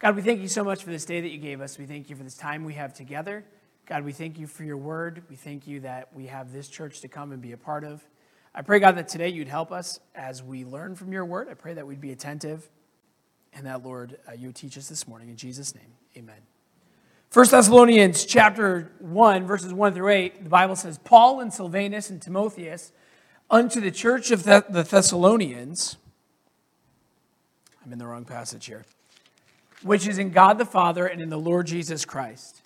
God, we thank you so much for this day that you gave us. We thank you for this time we have together. God, we thank you for your word. We thank you that we have this church to come and be a part of. I pray, God, that today you'd help us as we learn from your word. I pray that we'd be attentive and that, Lord, uh, you teach us this morning. In Jesus' name, amen. 1 Thessalonians chapter 1, verses 1 through 8, the Bible says, Paul and Silvanus and Timotheus unto the church of the Thessalonians, I'm in the wrong passage here which is in God the Father and in the Lord Jesus Christ.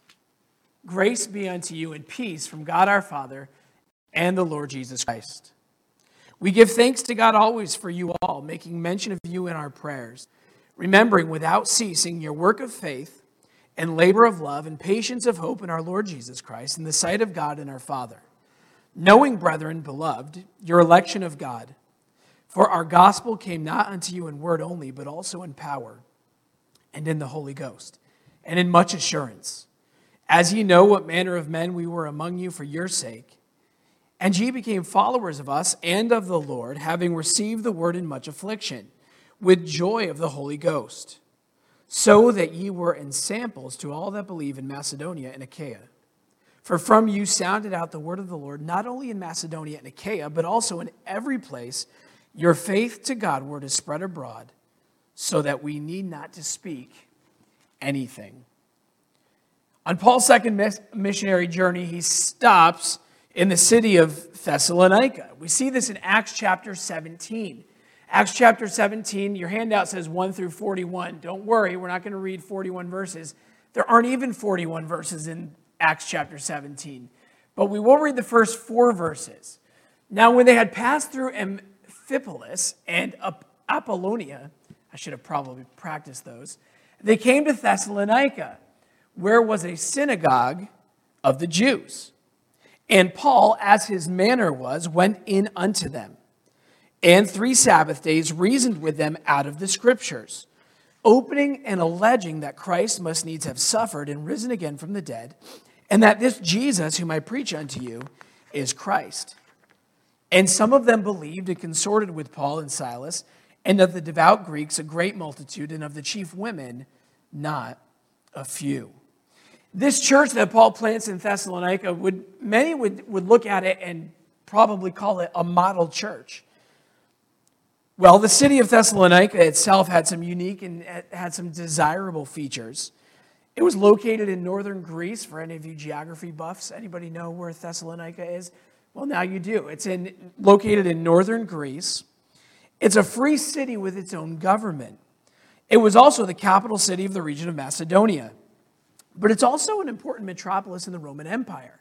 Grace be unto you and peace from God our Father and the Lord Jesus Christ. We give thanks to God always for you all, making mention of you in our prayers, remembering without ceasing your work of faith and labor of love and patience of hope in our Lord Jesus Christ in the sight of God and our Father. Knowing, brethren, beloved, your election of God. For our gospel came not unto you in word only, but also in power and in the Holy Ghost, and in much assurance, as ye know what manner of men we were among you for your sake. And ye became followers of us and of the Lord, having received the word in much affliction, with joy of the Holy Ghost, so that ye were ensamples to all that believe in Macedonia and Achaia. For from you sounded out the word of the Lord, not only in Macedonia and Achaia, but also in every place. Your faith to God Godward is spread abroad so that we need not to speak anything. On Paul's second missionary journey, he stops in the city of Thessalonica. We see this in Acts chapter 17. Acts chapter 17, your handout says 1 through 41. Don't worry, we're not going to read 41 verses. There aren't even 41 verses in Acts chapter 17, but we will read the first four verses. Now, when they had passed through Amphipolis and Apollonia, I should have probably practiced those. They came to Thessalonica, where was a synagogue of the Jews. And Paul, as his manner was, went in unto them, and three Sabbath days reasoned with them out of the Scriptures, opening and alleging that Christ must needs have suffered and risen again from the dead, and that this Jesus, whom I preach unto you, is Christ. And some of them believed and consorted with Paul and Silas and of the devout Greeks a great multitude, and of the chief women not a few. This church that Paul plants in Thessalonica would many would, would look at it and probably call it a model church. Well, the city of Thessalonica itself had some unique and had some desirable features. It was located in northern Greece. For any of you geography buffs, anybody know where Thessalonica is? Well, now you do. It's in, located in northern Greece. It's a free city with its own government. It was also the capital city of the region of Macedonia. But it's also an important metropolis in the Roman Empire.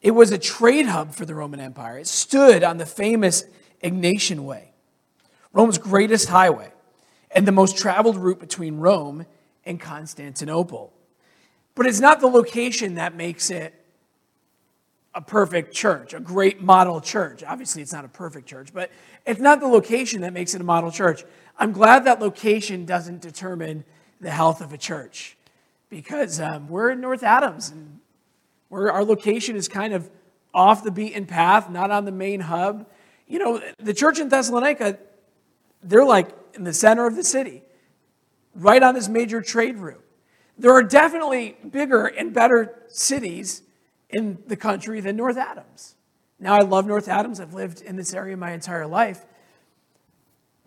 It was a trade hub for the Roman Empire. It stood on the famous Egnatian Way, Rome's greatest highway, and the most traveled route between Rome and Constantinople. But it's not the location that makes it a perfect church, a great model church. Obviously, it's not a perfect church, but it's not the location that makes it a model church. I'm glad that location doesn't determine the health of a church because um, we're in North Adams and our location is kind of off the beaten path, not on the main hub. You know, the church in Thessalonica, they're like in the center of the city, right on this major trade route. There are definitely bigger and better cities in the country than North Adams. Now, I love North Adams. I've lived in this area my entire life.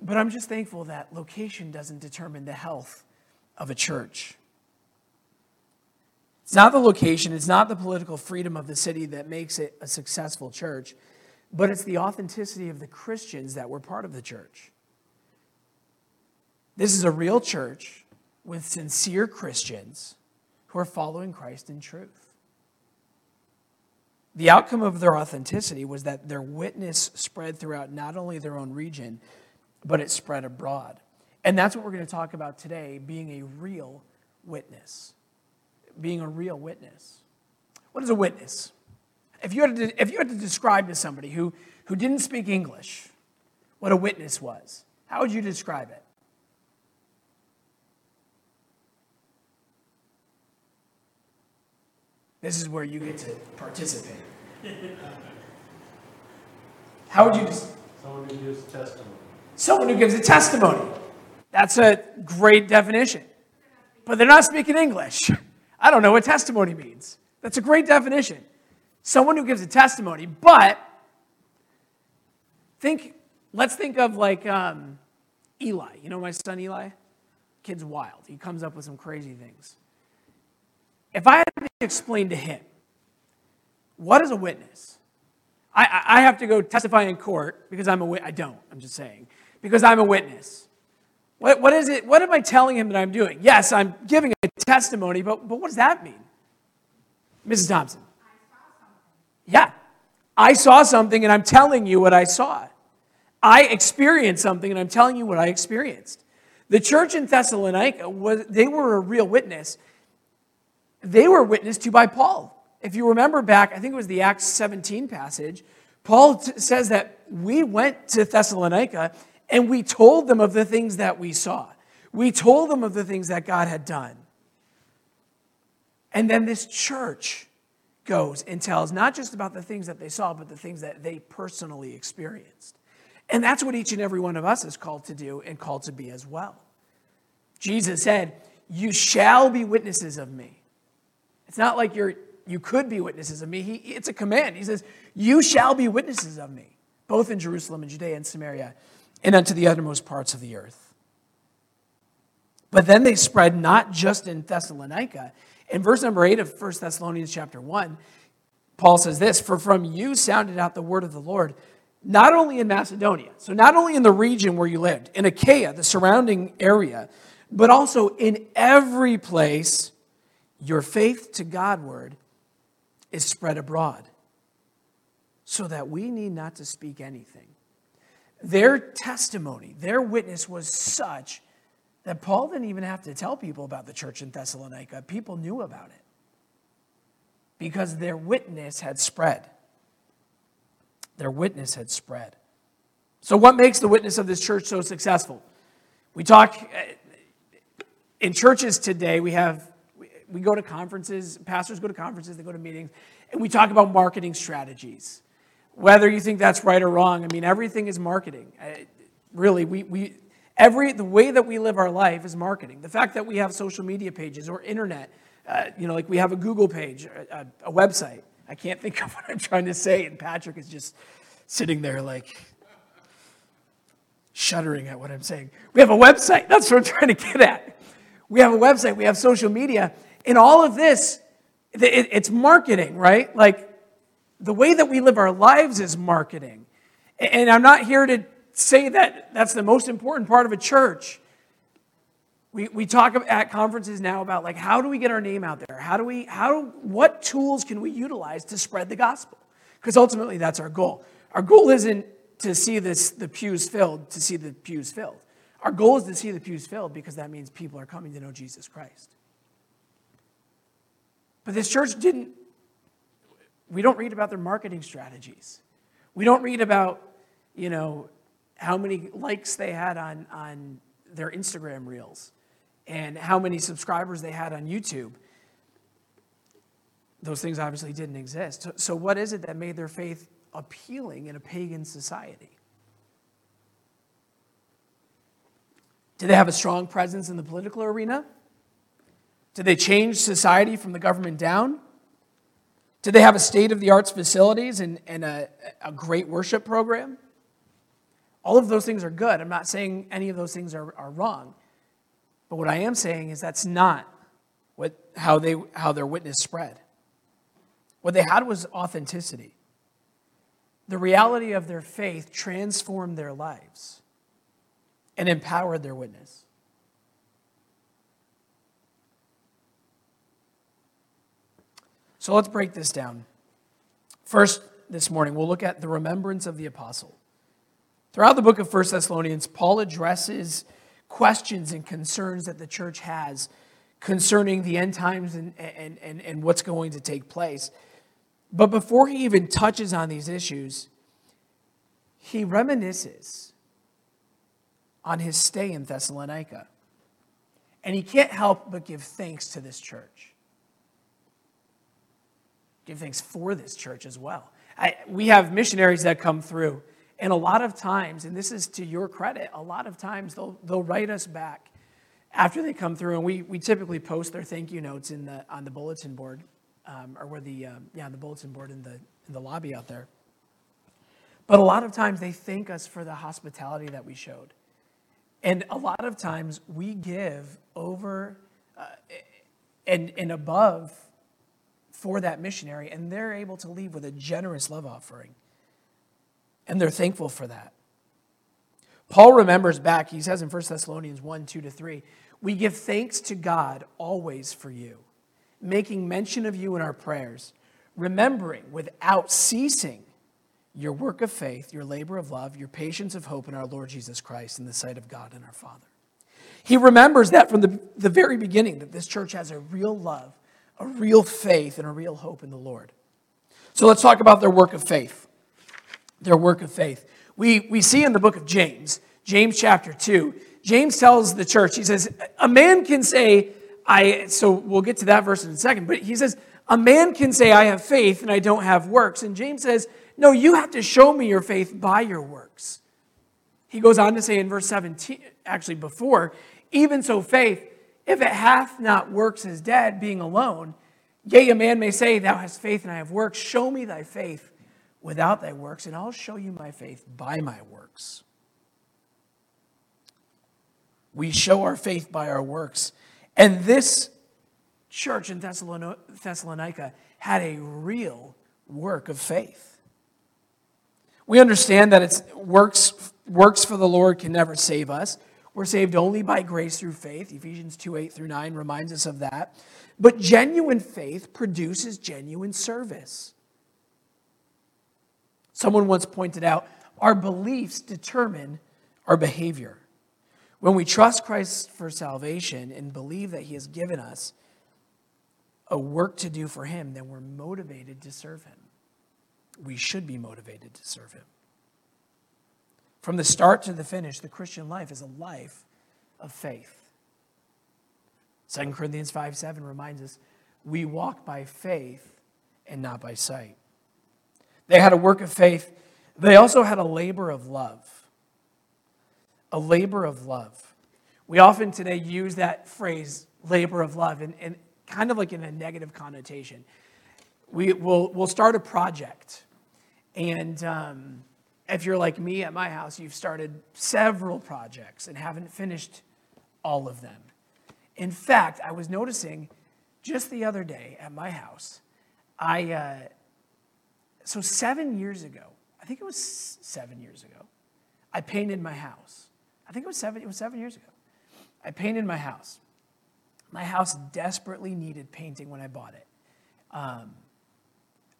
But I'm just thankful that location doesn't determine the health of a church. It's not the location, it's not the political freedom of the city that makes it a successful church, but it's the authenticity of the Christians that were part of the church. This is a real church with sincere Christians who are following Christ in truth. The outcome of their authenticity was that their witness spread throughout not only their own region, but it spread abroad. And that's what we're going to talk about today being a real witness. Being a real witness. What is a witness? If you had to, if you had to describe to somebody who, who didn't speak English what a witness was, how would you describe it? This is where you get to participate. How would you? Des- Someone who gives a testimony. Someone who gives a testimony. That's a great definition. but they're not speaking English. I don't know what testimony means. That's a great definition. Someone who gives a testimony, but think, let's think of like um, Eli. You know my son Eli? Kid's wild. He comes up with some crazy things. If I had to explain to him, what is a witness? I, I have to go testify in court because I'm a witness. I don't, I'm just saying. Because I'm a witness. What, what is it? What am I telling him that I'm doing? Yes, I'm giving a testimony, but, but what does that mean? Mrs. Thompson. Yeah. I saw something and I'm telling you what I saw. I experienced something and I'm telling you what I experienced. The church in Thessalonica was they were a real witness. They were witnessed to by Paul. If you remember back, I think it was the Acts 17 passage, Paul t- says that we went to Thessalonica and we told them of the things that we saw. We told them of the things that God had done. And then this church goes and tells not just about the things that they saw, but the things that they personally experienced. And that's what each and every one of us is called to do and called to be as well. Jesus said, You shall be witnesses of me. It's not like you're, you could be witnesses of me. He, it's a command. He says, You shall be witnesses of me, both in Jerusalem and Judea and Samaria and unto the uttermost parts of the earth. But then they spread not just in Thessalonica. In verse number 8 of 1 Thessalonians chapter 1, Paul says this For from you sounded out the word of the Lord, not only in Macedonia, so not only in the region where you lived, in Achaia, the surrounding area, but also in every place, your faith to Godward is spread abroad, so that we need not to speak anything. Their testimony, their witness was such that Paul didn't even have to tell people about the church in Thessalonica. People knew about it because their witness had spread. Their witness had spread. So, what makes the witness of this church so successful? We talk uh, in churches today, we have we go to conferences, pastors go to conferences, they go to meetings, and we talk about marketing strategies. Whether you think that's right or wrong, I mean, everything is marketing. Really, we, we, every, the way that we live our life is marketing. The fact that we have social media pages or internet, uh, you know, like we have a Google page, a, a website. I can't think of what I'm trying to say, and Patrick is just sitting there like shuddering at what I'm saying. We have a website. That's what I'm trying to get at. We have a website, we have social media, and all of this, it's marketing, right? Like the way that we live our lives is marketing. And I'm not here to say that that's the most important part of a church. We, we talk at conferences now about like how do we get our name out there? How do we, how, do, what tools can we utilize to spread the gospel? Because ultimately that's our goal. Our goal isn't to see this, the pews filled, to see the pews filled. Our goal is to see the pews filled because that means people are coming to know Jesus Christ. But this church didn't we don't read about their marketing strategies. We don't read about, you know, how many likes they had on, on their Instagram reels and how many subscribers they had on YouTube. Those things obviously didn't exist. So, what is it that made their faith appealing in a pagan society? Did they have a strong presence in the political arena? Did they change society from the government down? Did they have a state of the arts facilities and, and a, a great worship program? All of those things are good. I'm not saying any of those things are, are wrong. But what I am saying is that's not what, how, they, how their witness spread. What they had was authenticity. The reality of their faith transformed their lives and empowered their witness. So let's break this down. First, this morning, we'll look at the remembrance of the apostle. Throughout the book of 1 Thessalonians, Paul addresses questions and concerns that the church has concerning the end times and, and, and, and what's going to take place. But before he even touches on these issues, he reminisces on his stay in Thessalonica. And he can't help but give thanks to this church give thanks for this church as well. I, we have missionaries that come through, and a lot of times, and this is to your credit, a lot of times they'll, they'll write us back after they come through, and we, we typically post their thank you notes in the, on the bulletin board, um, or where the, um, yeah, on the bulletin board in the, in the lobby out there. But a lot of times they thank us for the hospitality that we showed. And a lot of times we give over uh, and, and above for that missionary, and they're able to leave with a generous love offering. And they're thankful for that. Paul remembers back, he says in 1 Thessalonians 1 2 to 3, we give thanks to God always for you, making mention of you in our prayers, remembering without ceasing your work of faith, your labor of love, your patience of hope in our Lord Jesus Christ in the sight of God and our Father. He remembers that from the, the very beginning, that this church has a real love, a real faith, and a real hope in the Lord. So let's talk about their work of faith. Their work of faith. We, we see in the book of James, James chapter 2, James tells the church, he says, a man can say, I, so we'll get to that verse in a second, but he says, a man can say, I have faith and I don't have works. And James says, no, you have to show me your faith by your works. He goes on to say in verse 17, actually before, even so faith, if it hath not works, is dead, being alone. Yea, a man may say, Thou hast faith and I have works. Show me thy faith without thy works, and I'll show you my faith by my works. We show our faith by our works. And this church in Thessalonica had a real work of faith. We understand that it's works, works for the Lord can never save us. We're saved only by grace through faith. Ephesians 2 8 through 9 reminds us of that. But genuine faith produces genuine service. Someone once pointed out our beliefs determine our behavior. When we trust Christ for salvation and believe that He has given us a work to do for Him, then we're motivated to serve Him we should be motivated to serve Him. From the start to the finish, the Christian life is a life of faith. 2 Corinthians 5 7 reminds us we walk by faith and not by sight. They had a work of faith, they also had a labor of love. A labor of love. We often today use that phrase, labor of love, and, and kind of like in a negative connotation we will we'll start a project. And um, if you're like me at my house, you've started several projects and haven't finished all of them. In fact, I was noticing just the other day at my house, I, uh, so seven years ago, I think it was seven years ago, I painted my house. I think it was seven, it was seven years ago. I painted my house. My house desperately needed painting when I bought it. Um,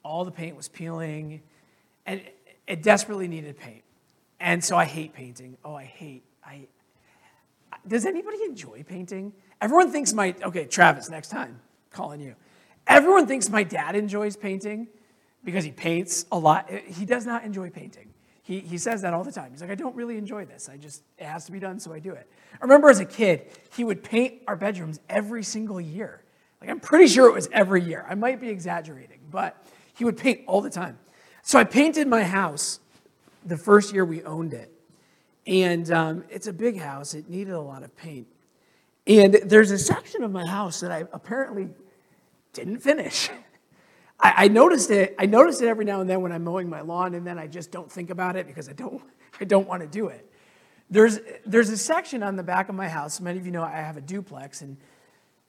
all the paint was peeling, and it desperately needed paint. And so I hate painting. Oh, I hate. I. Does anybody enjoy painting? Everyone thinks my. Okay, Travis, next time, calling you. Everyone thinks my dad enjoys painting because he paints a lot. He does not enjoy painting. He, he says that all the time. He's like, I don't really enjoy this. I just, it has to be done, so I do it. I remember as a kid, he would paint our bedrooms every single year. Like, I'm pretty sure it was every year. I might be exaggerating, but he would paint all the time. So I painted my house the first year we owned it. And um, it's a big house, it needed a lot of paint. And there's a section of my house that I apparently didn't finish. I, I, noticed it. I noticed it every now and then when I'm mowing my lawn, and then I just don't think about it because I don't. I don't want to do it. There's there's a section on the back of my house. Many of you know I have a duplex, and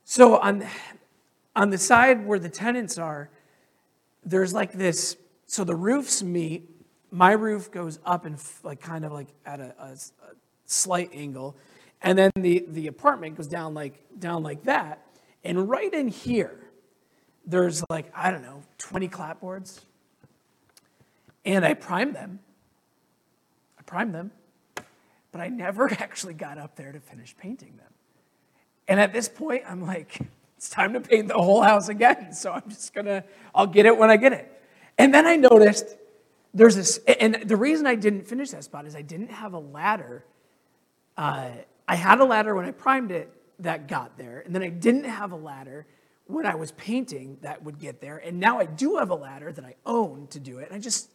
so on on the side where the tenants are, there's like this, so the roofs meet. My roof goes up and like kind of like at a, a, a slight angle, and then the, the apartment goes down like down like that. And right in here, there's like, I don't know, 20 clapboards. And I primed them. I primed them. But I never actually got up there to finish painting them. And at this point, I'm like, it's time to paint the whole house again. So I'm just gonna, I'll get it when I get it. And then I noticed there's this, and the reason I didn't finish that spot is I didn't have a ladder. Uh, I had a ladder when I primed it that got there, and then I didn't have a ladder when I was painting that would get there. And now I do have a ladder that I own to do it. And I just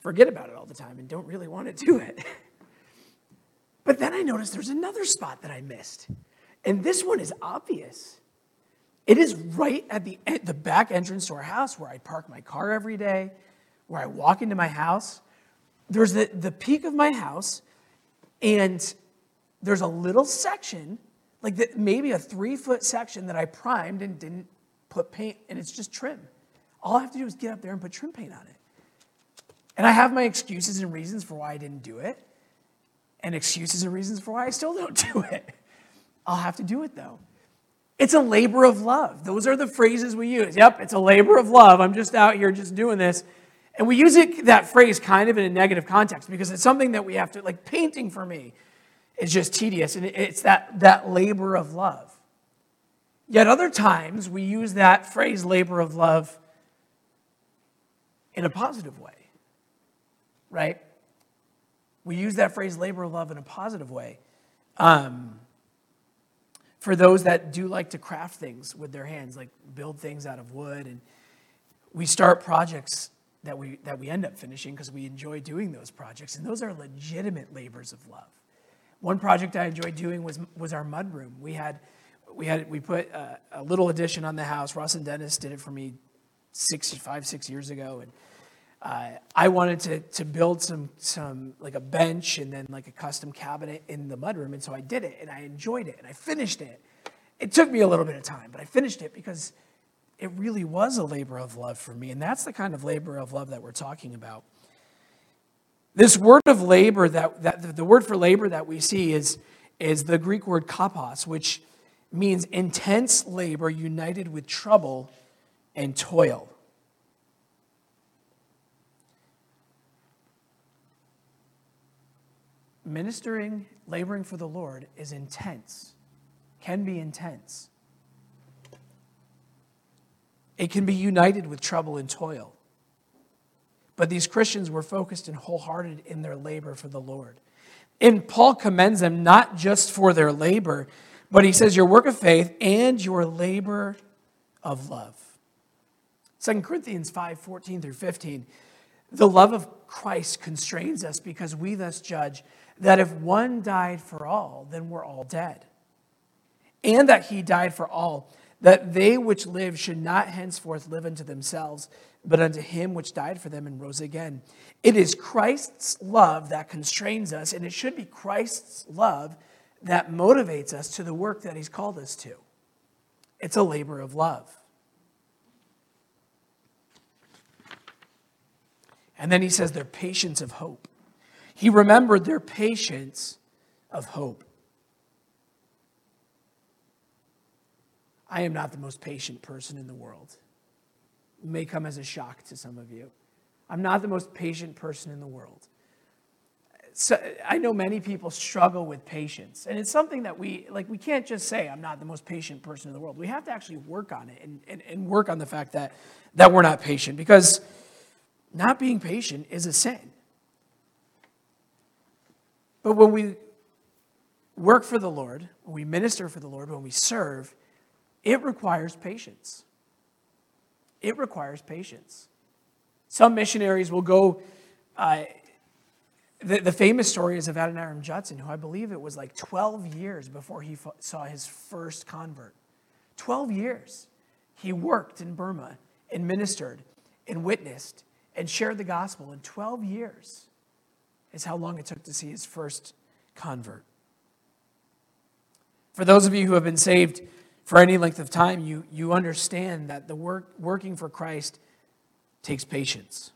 forget about it all the time and don't really want to do it. but then I noticed there's another spot that I missed. And this one is obvious. It is right at the, the back entrance to our house where I park my car every day, where I walk into my house. There's the, the peak of my house, and there's a little section, like the, maybe a three foot section that I primed and didn't put paint, and it's just trim. All I have to do is get up there and put trim paint on it. And I have my excuses and reasons for why I didn't do it, and excuses and reasons for why I still don't do it. I'll have to do it though. It's a labor of love. Those are the phrases we use. Yep, it's a labor of love. I'm just out here just doing this. And we use it, that phrase kind of in a negative context because it's something that we have to, like painting for me is just tedious. And it's that, that labor of love. Yet other times we use that phrase, labor of love, in a positive way, right? We use that phrase, labor of love, in a positive way. Um, for those that do like to craft things with their hands, like build things out of wood. And we start projects that we, that we end up finishing because we enjoy doing those projects. And those are legitimate labors of love. One project I enjoyed doing was, was our mud room. We had, we had, we put a, a little addition on the house. Russ and Dennis did it for me six, five, six years ago. And uh, I wanted to, to build some, some, like a bench and then like a custom cabinet in the mudroom. And so I did it and I enjoyed it and I finished it. It took me a little bit of time, but I finished it because it really was a labor of love for me. And that's the kind of labor of love that we're talking about. This word of labor, that, that the word for labor that we see is, is the Greek word kopos, which means intense labor united with trouble and toil. Ministering, laboring for the Lord is intense, can be intense. It can be united with trouble and toil. But these Christians were focused and wholehearted in their labor for the Lord. And Paul commends them not just for their labor, but he says, Your work of faith and your labor of love. 2 Corinthians 5 14 through 15. The love of Christ constrains us because we thus judge that if one died for all, then we're all dead. And that he died for all, that they which live should not henceforth live unto themselves, but unto him which died for them and rose again. It is Christ's love that constrains us, and it should be Christ's love that motivates us to the work that he's called us to. It's a labor of love. And then he says, their patience of hope. He remembered their patience of hope. I am not the most patient person in the world. It may come as a shock to some of you. I'm not the most patient person in the world. So I know many people struggle with patience, and it's something that we like. We can't just say I'm not the most patient person in the world. We have to actually work on it and, and, and work on the fact that that we're not patient because not being patient is a sin. But when we work for the Lord, when we minister for the Lord, when we serve, it requires patience. It requires patience. Some missionaries will go. Uh, the, the, famous story is of Adoniram Judson, who I believe it was like 12 years before he saw his first convert. 12 years. He worked in Burma and ministered and witnessed and shared the gospel in 12 years is how long it took to see his first convert. For those of you who have been saved for any length of time, you, you understand that the work, working for Christ takes patience.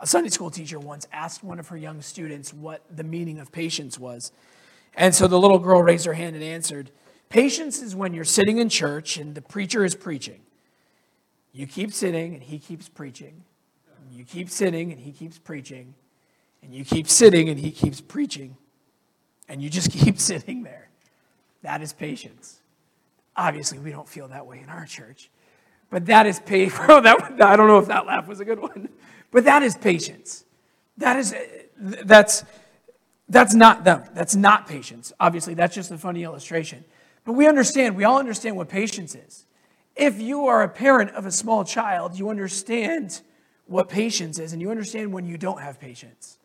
A Sunday school teacher once asked one of her young students what the meaning of patience was. And so the little girl raised her hand and answered Patience is when you're sitting in church and the preacher is preaching. You keep sitting and he keeps preaching. You keep sitting and he keeps preaching. And you keep sitting and he keeps preaching. And you just keep sitting there. That is patience. Obviously, we don't feel that way in our church. But that is patience. Oh, that, I don't know if that laugh was a good one. But that is patience. That is, uh, that's, that's not them. That's not patience. Obviously, that's just a funny illustration. But we understand, we all understand what patience is. If you are a parent of a small child, you understand what patience is, and you understand when you don't have patience.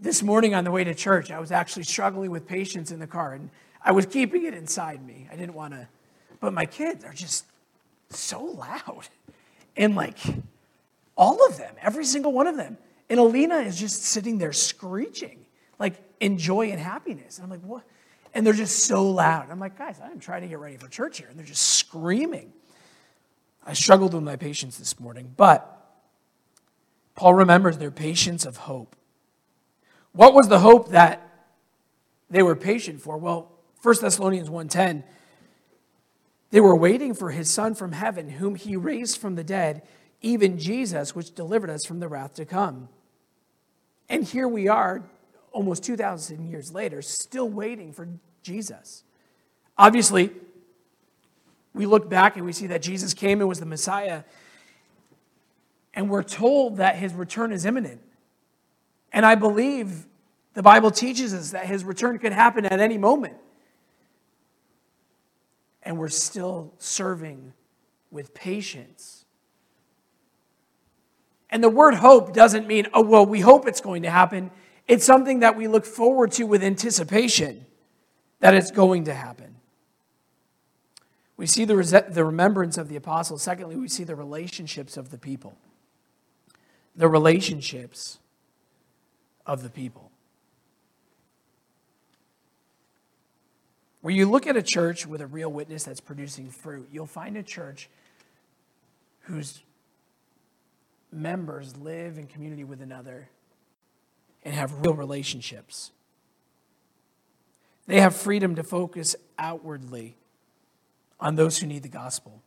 This morning on the way to church, I was actually struggling with patience in the car. And I was keeping it inside me. I didn't want to, but my kids are just so loud. And like all of them, every single one of them. And Alina is just sitting there screeching, like in joy and happiness. And I'm like, what? And they're just so loud. I'm like, guys, I'm trying to get ready for church here. And they're just screaming. I struggled with my patience this morning, but Paul remembers their patience of hope. What was the hope that they were patient for? Well, 1 Thessalonians 1:10 they were waiting for his son from heaven whom he raised from the dead, even Jesus which delivered us from the wrath to come. And here we are almost 2000 years later still waiting for Jesus. Obviously, we look back and we see that Jesus came and was the Messiah and we're told that his return is imminent. And I believe the Bible teaches us that his return could happen at any moment. And we're still serving with patience. And the word hope doesn't mean, oh, well, we hope it's going to happen. It's something that we look forward to with anticipation that it's going to happen. We see the, the remembrance of the apostles. Secondly, we see the relationships of the people the relationships of the people. When you look at a church with a real witness that's producing fruit, you'll find a church whose members live in community with another and have real relationships. They have freedom to focus outwardly on those who need the gospel.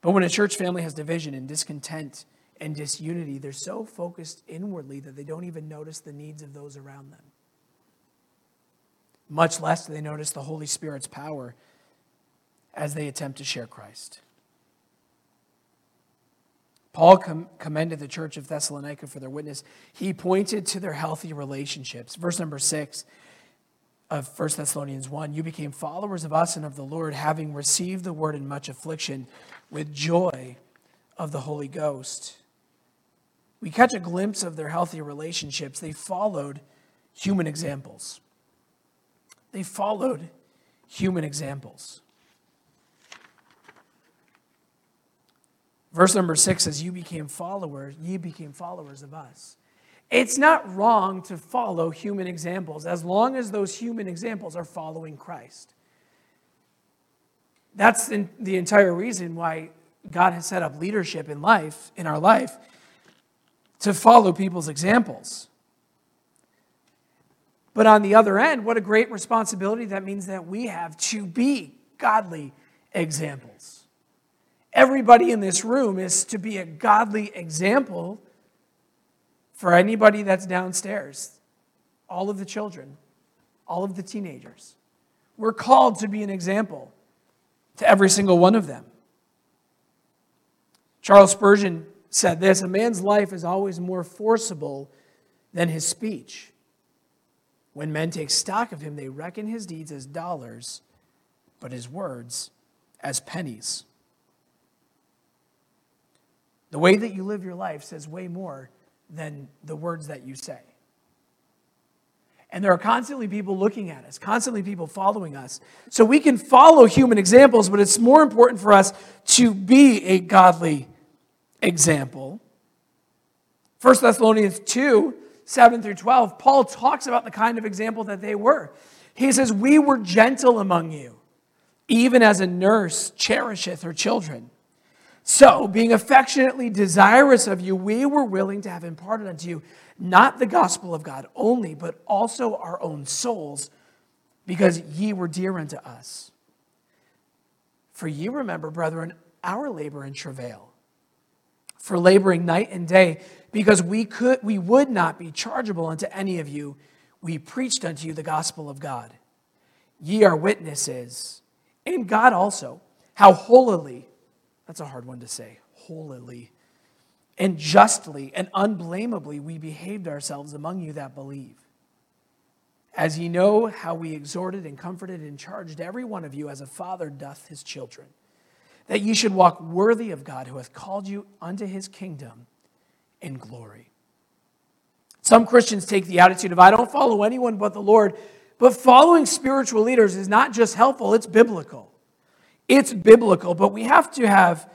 But when a church family has division and discontent and disunity, they're so focused inwardly that they don't even notice the needs of those around them. Much less do they notice the Holy Spirit's power as they attempt to share Christ. Paul com- commended the church of Thessalonica for their witness. He pointed to their healthy relationships. Verse number six of 1 Thessalonians 1 You became followers of us and of the Lord, having received the word in much affliction with joy of the Holy Ghost we catch a glimpse of their healthy relationships. They followed human examples. They followed human examples. Verse number six says, You became followers, ye became followers of us. It's not wrong to follow human examples as long as those human examples are following Christ. That's the entire reason why God has set up leadership in life, in our life, to follow people's examples. But on the other end, what a great responsibility that means that we have to be godly examples. Everybody in this room is to be a godly example for anybody that's downstairs, all of the children, all of the teenagers. We're called to be an example to every single one of them. Charles Spurgeon said this A man's life is always more forcible than his speech. When men take stock of him, they reckon his deeds as dollars, but his words as pennies. The way that you live your life says way more than the words that you say. And there are constantly people looking at us, constantly people following us. So we can follow human examples, but it's more important for us to be a godly example. 1 Thessalonians 2 7 through 12, Paul talks about the kind of example that they were. He says, We were gentle among you, even as a nurse cherisheth her children. So, being affectionately desirous of you, we were willing to have imparted unto you not the gospel of God only, but also our own souls, because ye were dear unto us. For ye remember, brethren, our labor and travail for laboring night and day, because we could we would not be chargeable unto any of you. We preached unto you the gospel of God. Ye are witnesses, and God also, how holily, that's a hard one to say, holily, and justly and unblameably we behaved ourselves among you that believe. As ye know how we exhorted and comforted and charged every one of you as a father doth his children that ye should walk worthy of God who hath called you unto his kingdom in glory. Some Christians take the attitude of, I don't follow anyone but the Lord, But following spiritual leaders is not just helpful, it's biblical. It's biblical, but we have to have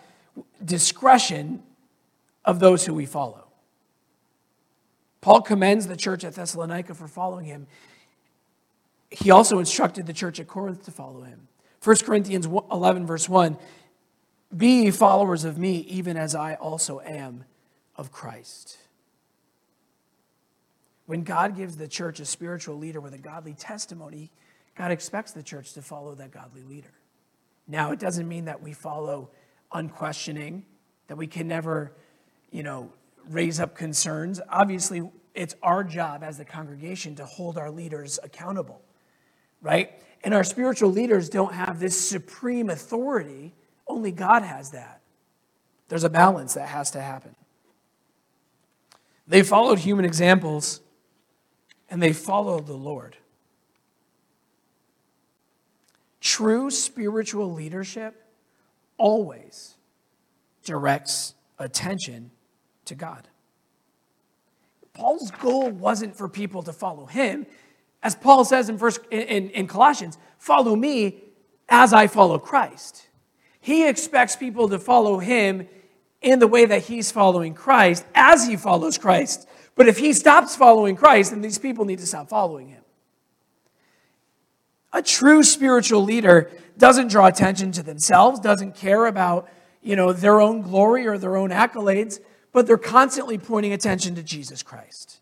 discretion of those who we follow. Paul commends the church at Thessalonica for following him. He also instructed the church at Corinth to follow him. 1 Corinthians 11, verse 1 Be followers of me, even as I also am of Christ. When God gives the church a spiritual leader with a godly testimony, God expects the church to follow that godly leader. Now, it doesn't mean that we follow unquestioning, that we can never, you know, raise up concerns. Obviously, it's our job as the congregation to hold our leaders accountable, right? And our spiritual leaders don't have this supreme authority, only God has that. There's a balance that has to happen. They followed human examples and they followed the Lord. True spiritual leadership always directs attention to God. Paul's goal wasn't for people to follow him. As Paul says in, first, in, in Colossians, follow me as I follow Christ. He expects people to follow him in the way that he's following Christ as he follows Christ. But if he stops following Christ, then these people need to stop following him. A true spiritual leader doesn't draw attention to themselves, doesn't care about, you know, their own glory or their own accolades, but they're constantly pointing attention to Jesus Christ.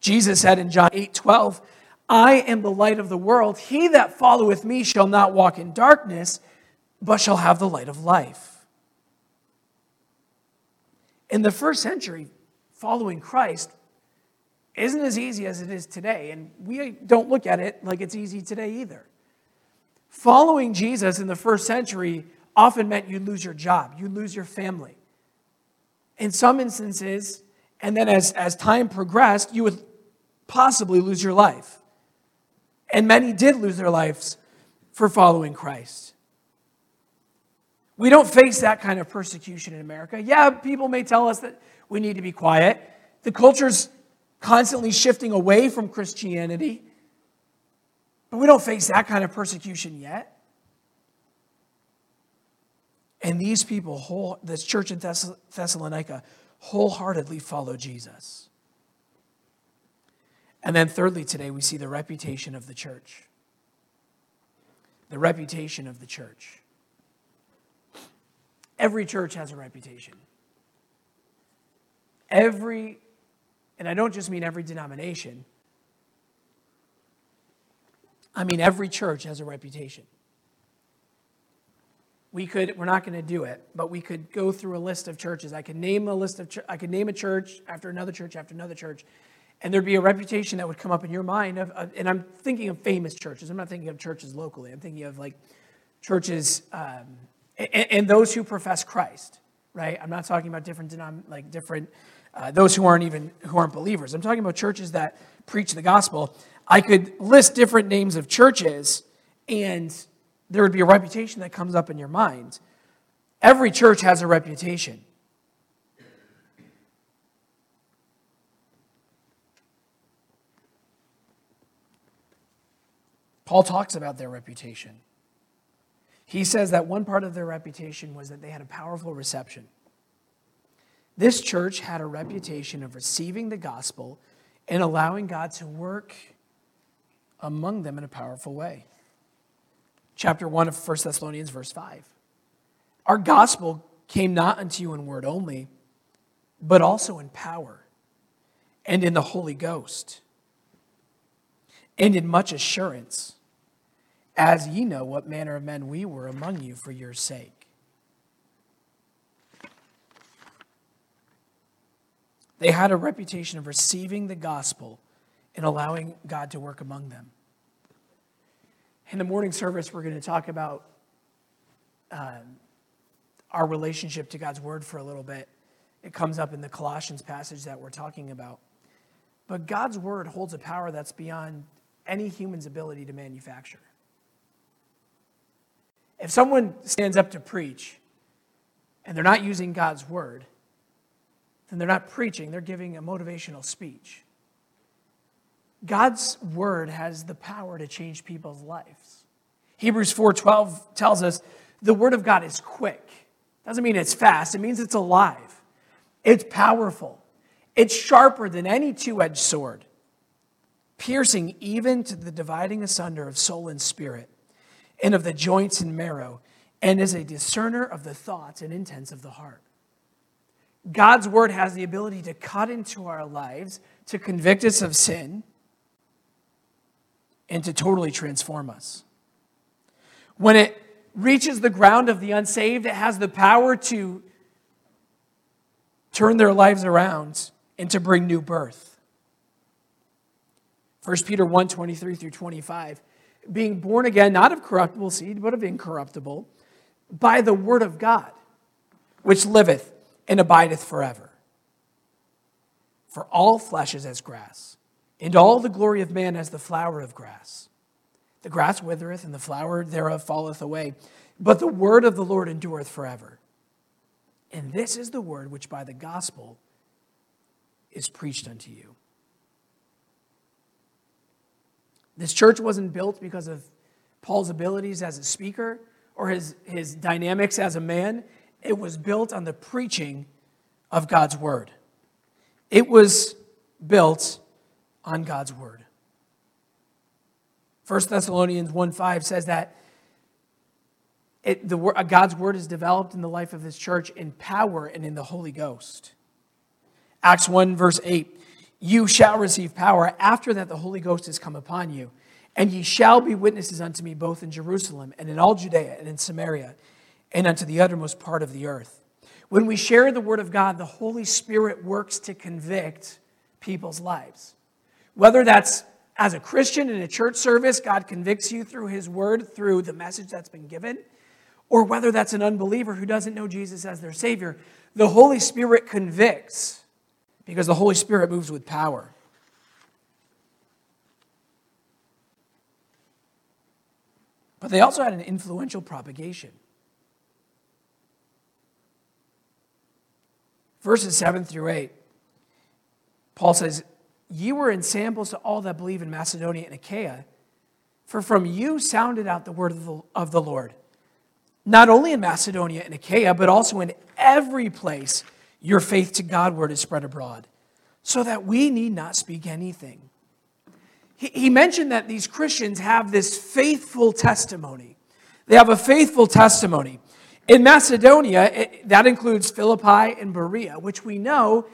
Jesus said in John 8 12, I am the light of the world. He that followeth me shall not walk in darkness, but shall have the light of life. In the first century, following Christ isn't as easy as it is today. And we don't look at it like it's easy today either. Following Jesus in the first century often meant you'd lose your job, you'd lose your family. In some instances, and then as, as time progressed, you would possibly lose your life. And many did lose their lives for following Christ. We don't face that kind of persecution in America. Yeah, people may tell us that we need to be quiet. The culture's constantly shifting away from Christianity, but we don't face that kind of persecution yet. And these people, whole, this church in Thess- Thessalonica, wholeheartedly follow Jesus. And then, thirdly, today we see the reputation of the church. The reputation of the church. Every church has a reputation. Every, and I don't just mean every denomination, I mean every church has a reputation. We could we're not going to do it but we could go through a list of churches. I could name a list of i could name a church after another church after another church and there'd be a reputation that would come up in your mind of, of and i'm thinking of famous churches. I'm not thinking of churches locally. I'm thinking of like churches um, and, and, those who profess christ right i'm not talking about different denom- like different uh, those who aren't even who aren't believers i'm talking about churches that preach the gospel i could list different names of churches and there would be a reputation that comes up in your mind. Every church has a reputation. Paul talks about their reputation. He says that one part of their reputation was that they had a powerful reception. This church had a reputation of receiving the gospel and allowing God to work among them in a powerful way chapter 1 of 1 Thessalonians, verse 5. Our gospel came not unto you in word only, but also in power and in the Holy Ghost and in much assurance, as ye know what manner of men we were among you for your sake. They had a reputation of receiving the gospel and allowing God to work among them. In the morning service, we're going to talk about um, our relationship to God's Word for a little bit. It comes up in the Colossians passage that we're talking about. But God's Word holds a power that's beyond any human's ability to manufacture. If someone stands up to preach and they're not using God's Word, then they're not preaching, they're giving a motivational speech. God's word has the power to change people's lives. Hebrews 4:12 tells us the word of God is quick. Doesn't mean it's fast, it means it's alive. It's powerful. It's sharper than any two-edged sword, piercing even to the dividing asunder of soul and spirit, and of the joints and marrow, and is a discerner of the thoughts and intents of the heart. God's word has the ability to cut into our lives, to convict us of sin, and to totally transform us. When it reaches the ground of the unsaved, it has the power to turn their lives around and to bring new birth. 1 Peter 1 23 through 25. Being born again, not of corruptible seed, but of incorruptible, by the word of God, which liveth and abideth forever. For all flesh is as grass, and all the glory of man as the flower of grass. The grass withereth, and the flower thereof falleth away, but the word of the Lord endureth forever. And this is the word which by the gospel is preached unto you. This church wasn't built because of Paul's abilities as a speaker or his, his dynamics as a man. It was built on the preaching of God's word. It was built on God's word. 1 Thessalonians 1 5 says that it, the, uh, God's word is developed in the life of this church in power and in the Holy Ghost. Acts 1, verse 8 You shall receive power after that the Holy Ghost has come upon you, and ye shall be witnesses unto me both in Jerusalem and in all Judea and in Samaria and unto the uttermost part of the earth. When we share the word of God, the Holy Spirit works to convict people's lives. Whether that's as a Christian in a church service, God convicts you through his word, through the message that's been given, or whether that's an unbeliever who doesn't know Jesus as their Savior, the Holy Spirit convicts because the Holy Spirit moves with power. But they also had an influential propagation. verses 7 through 8, Paul says, Ye were ensamples to all that believe in Macedonia and Achaia, for from you sounded out the word of the, of the Lord. Not only in Macedonia and Achaia, but also in every place your faith to Godward is spread abroad, so that we need not speak anything. He, he mentioned that these Christians have this faithful testimony. They have a faithful testimony. In Macedonia, it, that includes Philippi and Berea, which we know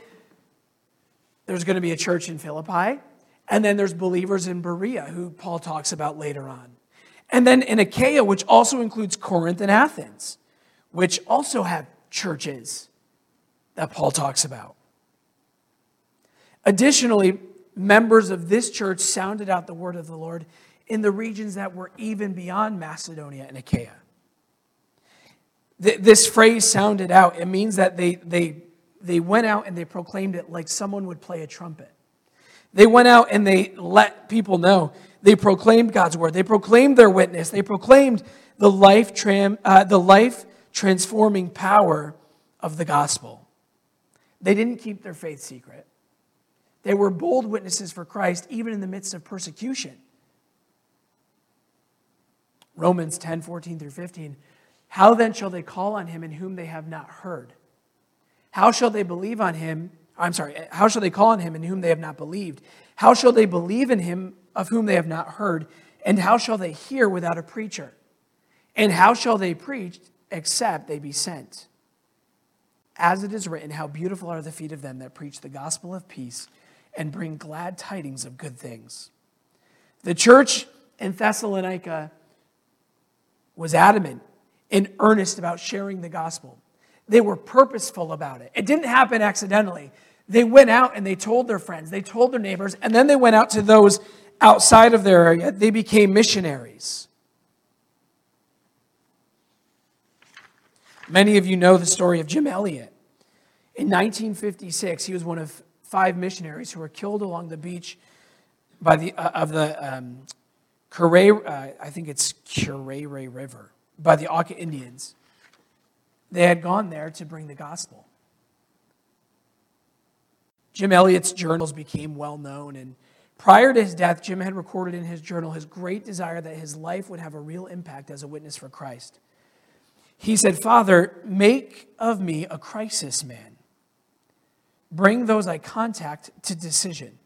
there's going to be a church in Philippi, and then there's believers in Berea, who Paul talks about later on. And then in Achaia, which also includes Corinth and Athens, which also have churches that Paul talks about. Additionally, members of this church sounded out the word of the Lord in the regions that were even beyond Macedonia and Achaia this phrase sounded out. It means that they, they, they went out and they proclaimed it like someone would play a trumpet. They went out and they let people know. They proclaimed God's word. They proclaimed their witness. They proclaimed the life, tram, uh, the life transforming power of the gospel. They didn't keep their faith secret. They were bold witnesses for Christ, even in the midst of persecution. Romans 10 14 through 15 how then shall they call on him in whom they have not heard? How shall they believe on him? I'm sorry, how shall they call on him in whom they have not believed? How shall they believe in him of whom they have not heard? And how shall they hear without a preacher? And how shall they preach except they be sent? As it is written, how beautiful are the feet of them that preach the gospel of peace and bring glad tidings of good things. The church in Thessalonica was adamant and earnest about sharing the gospel. They were purposeful about it. It didn't happen accidentally. They went out and they told their friends, they told their neighbors, and then they went out to those outside of their area. They became missionaries. Many of you know the story of Jim Elliot. In 1956, he was one of five missionaries who were killed along the beach by the, uh, of the um, uh, I think it's Curaray River by the Auca Indians. They had gone there to bring the gospel. Jim Elliot's journals became well known, and Prior to his death, Jim had recorded in his journal his great desire that his life would have a real impact as a witness for Christ. He said, Father, make of me a crisis man. Bring those I contact to decision.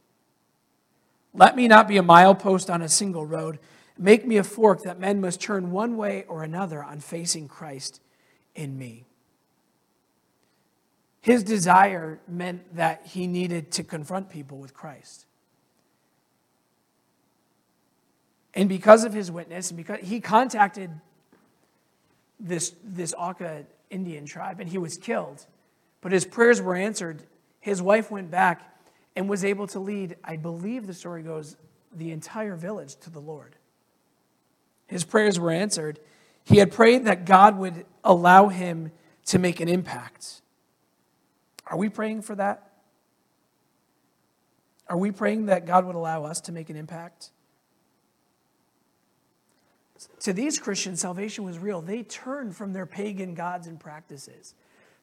Let me not be a milepost on a single road. Make me a fork that men must turn one way or another on facing Christ in me. His desire meant that he needed to confront people with Christ. And because of his witness, and because he contacted this, this Auca Indian tribe and he was killed, but his prayers were answered. His wife went back and was able to lead, I believe the story goes, the entire village to the Lord. His prayers were answered. He had prayed that God would allow him to make an impact. Are we praying for that? Are we praying that God would allow us to make an impact? To these Christians, salvation was real. They turned from their pagan gods and practices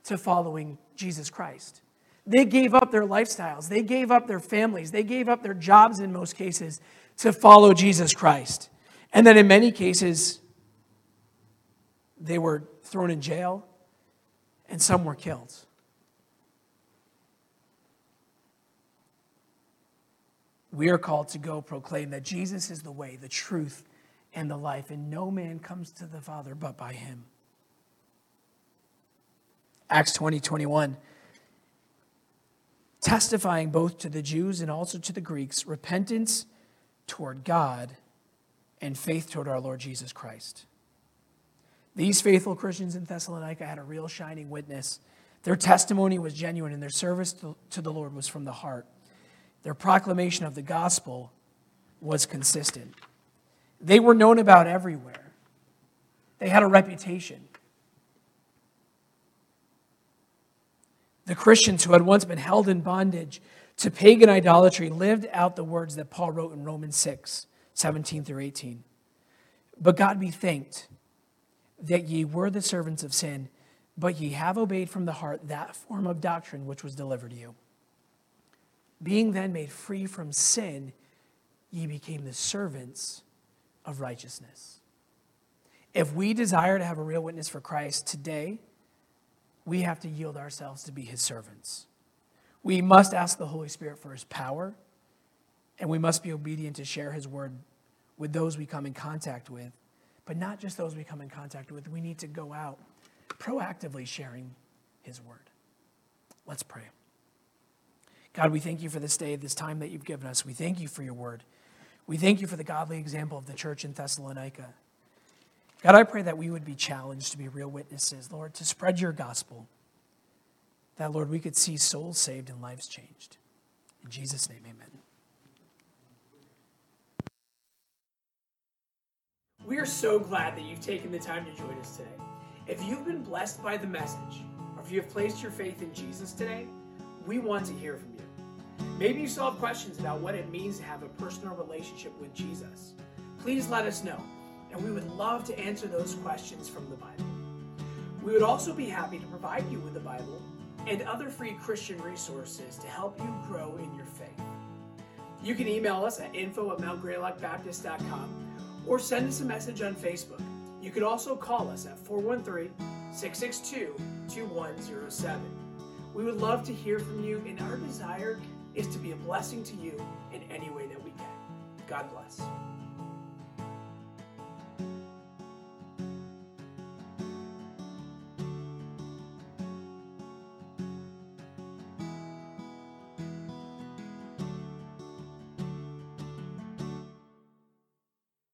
to following Jesus Christ. They gave up their lifestyles, they gave up their families, they gave up their jobs in most cases to follow Jesus Christ. And then in many cases, they were thrown in jail and some were killed. We are called to go proclaim that Jesus is the way, the truth, and the life, and no man comes to the Father but by him. Acts 20 21. Testifying both to the Jews and also to the Greeks repentance toward God and faith toward our Lord Jesus Christ. These faithful Christians in Thessalonica had a real shining witness. Their testimony was genuine, and their service to the Lord was from the heart. Their proclamation of the gospel was consistent. They were known about everywhere, they had a reputation. The Christians who had once been held in bondage to pagan idolatry lived out the words that Paul wrote in Romans 6 17 through 18. But God be thanked that ye were the servants of sin, but ye have obeyed from the heart that form of doctrine which was delivered to you. Being then made free from sin, ye became the servants of righteousness. If we desire to have a real witness for Christ today, we have to yield ourselves to be his servants. We must ask the Holy Spirit for his power, and we must be obedient to share his word with those we come in contact with. But not just those we come in contact with, we need to go out proactively sharing his word. Let's pray. God, we thank you for this day, this time that you've given us. We thank you for your word. We thank you for the godly example of the church in Thessalonica. God, I pray that we would be challenged to be real witnesses, Lord, to spread your gospel. That, Lord, we could see souls saved and lives changed. In Jesus' name, amen. We are so glad that you've taken the time to join us today. If you've been blessed by the message, or if you have placed your faith in Jesus today, we want to hear from you. Maybe you still have questions about what it means to have a personal relationship with Jesus. Please let us know, and we would love to answer those questions from the Bible. We would also be happy to provide you with the Bible and other free Christian resources to help you grow in your faith. You can email us at info at mountgreylockbaptist.com or send us a message on Facebook. You could also call us at 413 662 2107. We would love to hear from you, and our desire is to be a blessing to you in any way that we can. God bless.